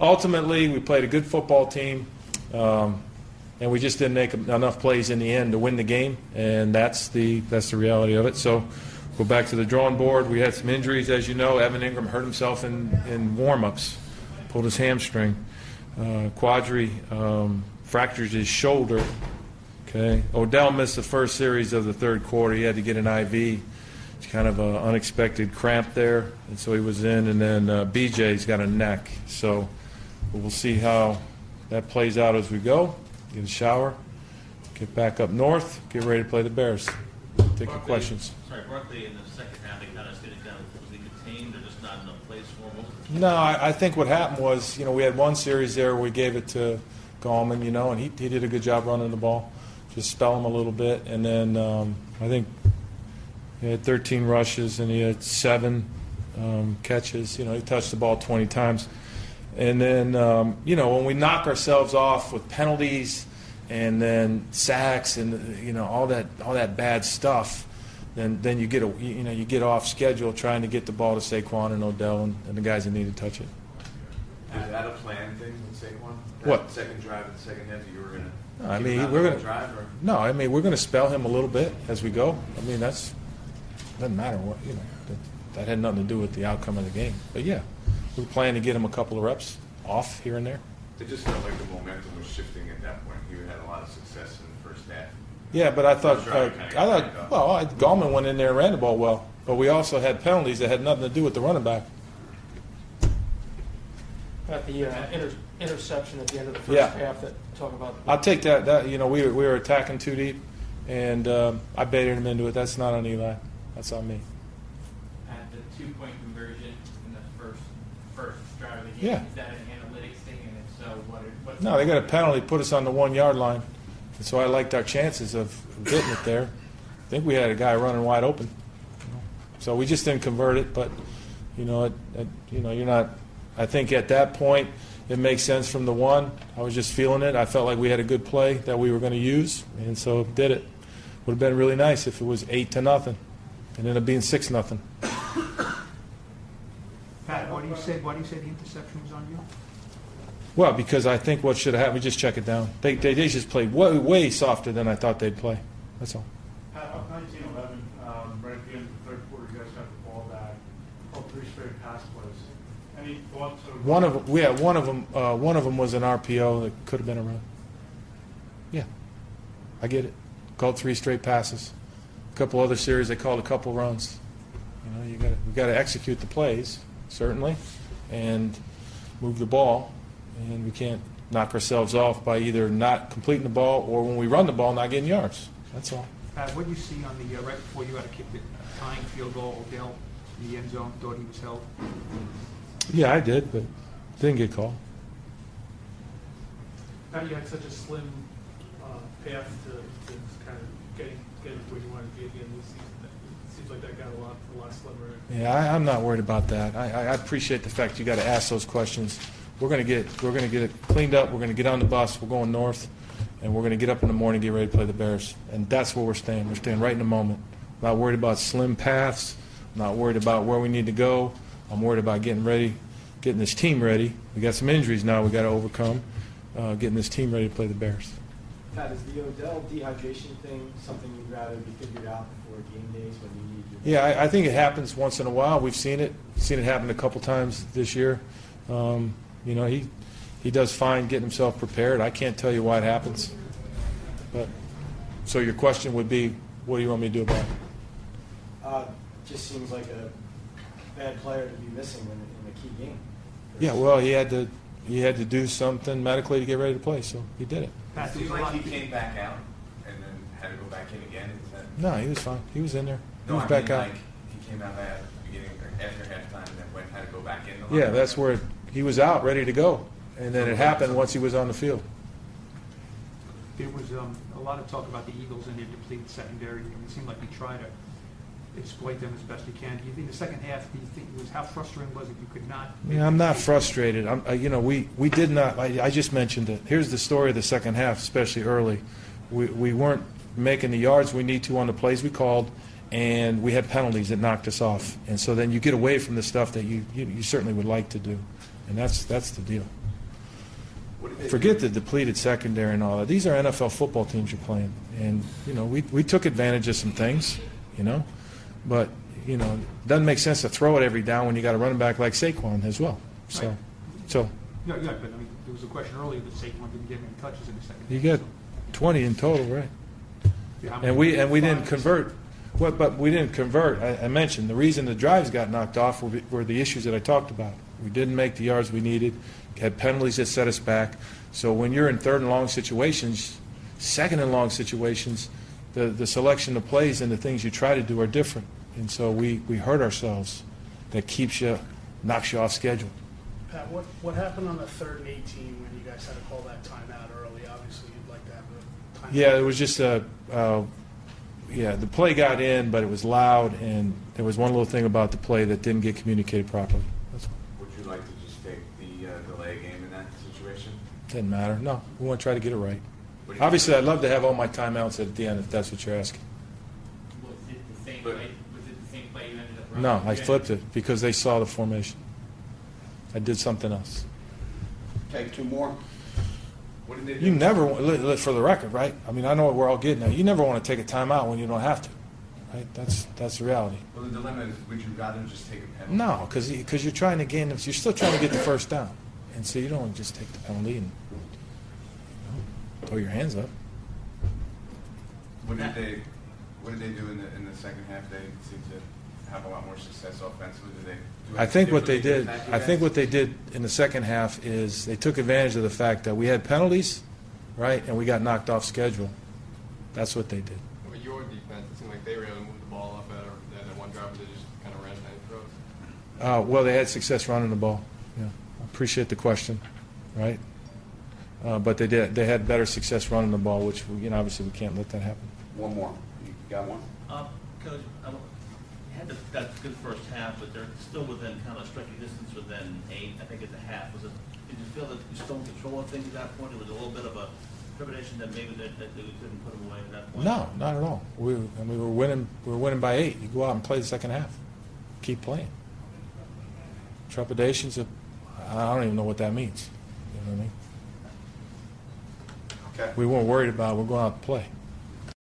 ultimately, we played a good football team, um, and we just didn't make enough plays in the end to win the game, and that's the that's the reality of it. So, go back to the drawing board. We had some injuries, as you know. Evan Engram hurt himself in in warm-ups, pulled his hamstring. Uh, Quadree um, fractured his shoulder. Okay, Odell missed the first series of the third quarter. He had to get an IV. It's kind of an unexpected cramp there, and so he was in. And then uh, BJ's got a neck, so we'll see how that plays out as we go. Get a shower, get back up north, get ready to play the Bears. Take your Barkley- questions. Sorry, Barkley in the second half, they kind of of, was he contained or just not enough plays for him? What was the- No, I, I think what happened was, you know, we had one series there where we gave it to Gallman, you know, and he, he did a good job running the ball, just spell him a little bit, and then um, I think he had 13 rushes and he had seven um, catches. You know, he touched the ball 20 times, and then um, you know when we knock ourselves off with penalties and then sacks and you know all that all that bad stuff. Then, then you get a, you know you get off schedule trying to get the ball to Saquon and Odell and, and the guys that need to touch it. Is that a plan thing with Saquon? That What? Second drive and second half, you were gonna. I mean, we're gonna- Drive or? No, I mean we're going to spell him a little bit as we go. I mean that's doesn't matter what you know. That, that had nothing to do with the outcome of the game. But yeah, we plan to get him a couple of reps off here and there. It just felt like the momentum was shifting at that point. You had a lot of success in the first half. Yeah, but I thought First uh, I thought well, I, Gallman went in there and ran the ball well, but we also had penalties that had nothing to do with the running back. At the uh, inter- interception at the end of the first Yeah. half that talk about. I'll take that. That you know we were, we were attacking too deep, and um, I baited him into it. That's not on Eli. That's on me. at the two-point conversion in the first, first drive of the game? Yeah. Is that an analytics thing, and if so, what, are- what's? No, they got a penalty, put us on the one yard line, and so I liked our chances of getting it there. I think we had a guy running wide open, so we just didn't convert it. But you know, it, it, you know, you're not. I think at that point it makes sense from the one. I was just feeling it. I felt like we had a good play that we were going to use, and so did it. Would have been really nice if it was eight to nothing, and ended up being six nothing. Pat, why do you say, why do you say the interception was on you? Well, because I think what should have happened, we just check it down. They, they, they just played way, way softer than I thought they'd play. That's all. Pat, up 19 11, um, right at the end of the third quarter, you guys got the ball back, all three straight pass plays. Any thoughts of? One of them, yeah, one of them, uh, one of them was an RPO that could have been a run. Yeah, I get it. Called three straight passes. A couple other series, they called a couple runs. You know, you got we got to execute the plays certainly, and move the ball, and we can't knock ourselves off by either not completing the ball or when we run the ball not getting yards. That's all. Pat, what do you see on the, uh, right before you had to kick the tying field goal, Odell in the end zone, thought he was held? Yeah, I did, but didn't get called. Pat, you had such a slim uh, path to, to kind of getting, getting to where you wanted to be at the end of the season. Yeah, I, I'm not worried about that. I, I appreciate the fact you got to ask those questions. We're going to get we're going to get it cleaned up. We're going to get on the bus. We're going north, and we're going to get up in the morning, get ready to play the Bears, and that's where we're staying. We're staying right in the moment. Not worried about slim paths. Not worried about where we need to go. I'm worried about getting ready, getting this team ready. We got some injuries now. We got to overcome. Uh, getting this team ready to play the Bears. Pat, is the Odell dehydration thing something you'd rather be figured out before game days when you need your? Yeah, I, I think it happens once in a while. We've seen it, seen it happen a couple times this year. Um, you know, he he does fine getting himself prepared. I can't tell you why it happens. But so your question would be, what do you want me to do about it? Uh, just seems like a bad player to be missing in, in a key game. Yeah, well, he had to he had to do something medically to get ready to play, so he did it. Pat, It there's seemed like he of- came back out and then had to go back in again. Is that? No, he was fine. He was in there. He No, was I back mean, out. like, he came out at the beginning, or after halftime, and then went, had to go back in. the Yeah, locker that's where he was out, ready to go, and then it happened once he was on the field. There was um, a lot of talk about the Eagles and their depleted secondary, and it seemed like you tried to exploit them as best you can. Do you think the second half, do you think it was, how frustrating was it you could not? Yeah, I'm not frustrated. I'm, uh, you know, we, we did not, I, I just mentioned it. Here's the story of the second half, especially early. We, we weren't making the yards we need to on the plays we called, and we had penalties that knocked us off. And so then you get away from the stuff that you, you, you certainly would like to do. And that's, that's the deal. What did they forget the depleted secondary and all that. These are NFL football teams you're playing. And, you know, we, we took advantage of some things, you know, but, you know, it doesn't make sense to throw it every down when you got a running back like Saquon as well. So, Right. so Yeah, yeah, but I mean, there was a question earlier that Saquon didn't get any touches in the second. you half, got so- 20 in total, right? Yeah, how many- And we, and we didn't convert, well, but we didn't convert. I, I mentioned, the reason the drives got knocked off were, were the issues that I talked about. We didn't make the yards we needed, had penalties that set us back. So when you're in third and long situations, second and long situations, the, the selection of plays and the things you try to do are different. And so we, we hurt ourselves. That keeps you, knocks you off schedule. Pat, what, what happened on the third and eighteen when you guys had to call that timeout early? Obviously, you'd like to have a timeout. Yeah, it was just a, uh, yeah, the play got in, but it was loud, and there was one little thing about the play that didn't get communicated properly. That's. Would you like to just take the uh, delay game in that situation? Didn't matter. No, we want to try to get it right. What do you- Obviously, I'd love to have all my timeouts at the end, if that's what you're asking. Was it the same But- play, was it the same play you ended up running? No, I flipped it, because they saw the formation. I did something else. Take two more. What did they do? You never, wa- li- li- for the record, right? I mean, I know what we're all getting at. You never want to take a timeout when you don't have to, right? That's, that's the reality. Well, the dilemma is, would you rather just take a penalty? No, because you're trying to gain, you're still trying to get the first down. And so you don't want to just take the penalty and you know, throw your hands up. What did they, what did they do in the, in the second half? They seemed to have a lot more success offensively. Did they? do I think what they did, I think what they did in the second half is they took advantage of the fact that we had penalties, right, and we got knocked off schedule. That's what they did. With your defense, it seemed like they were able to move the ball up at, or at one drive, they just kind of ran it down throws. Uh, well, they had success running the ball. Yeah, I appreciate the question, right? Uh, but they did, they had better success running the ball, which, you know, obviously we can't let that happen. One more. You got one? Uh, Coach, I don't- had the- that good first half, but they're still within kind of striking distance within eight, I think at the half. Was it, did you feel that you still in control of things at that point? It was a little bit of a trepidation that maybe that, that we couldn't put them away at that point? No, not at all. We, I mean, we were winning, we were winning by eight. You go out and play the second half. Keep playing. Trepidations, of- I don't even know what that means. You know what I mean? Okay. We weren't worried about, it. we're going out to play.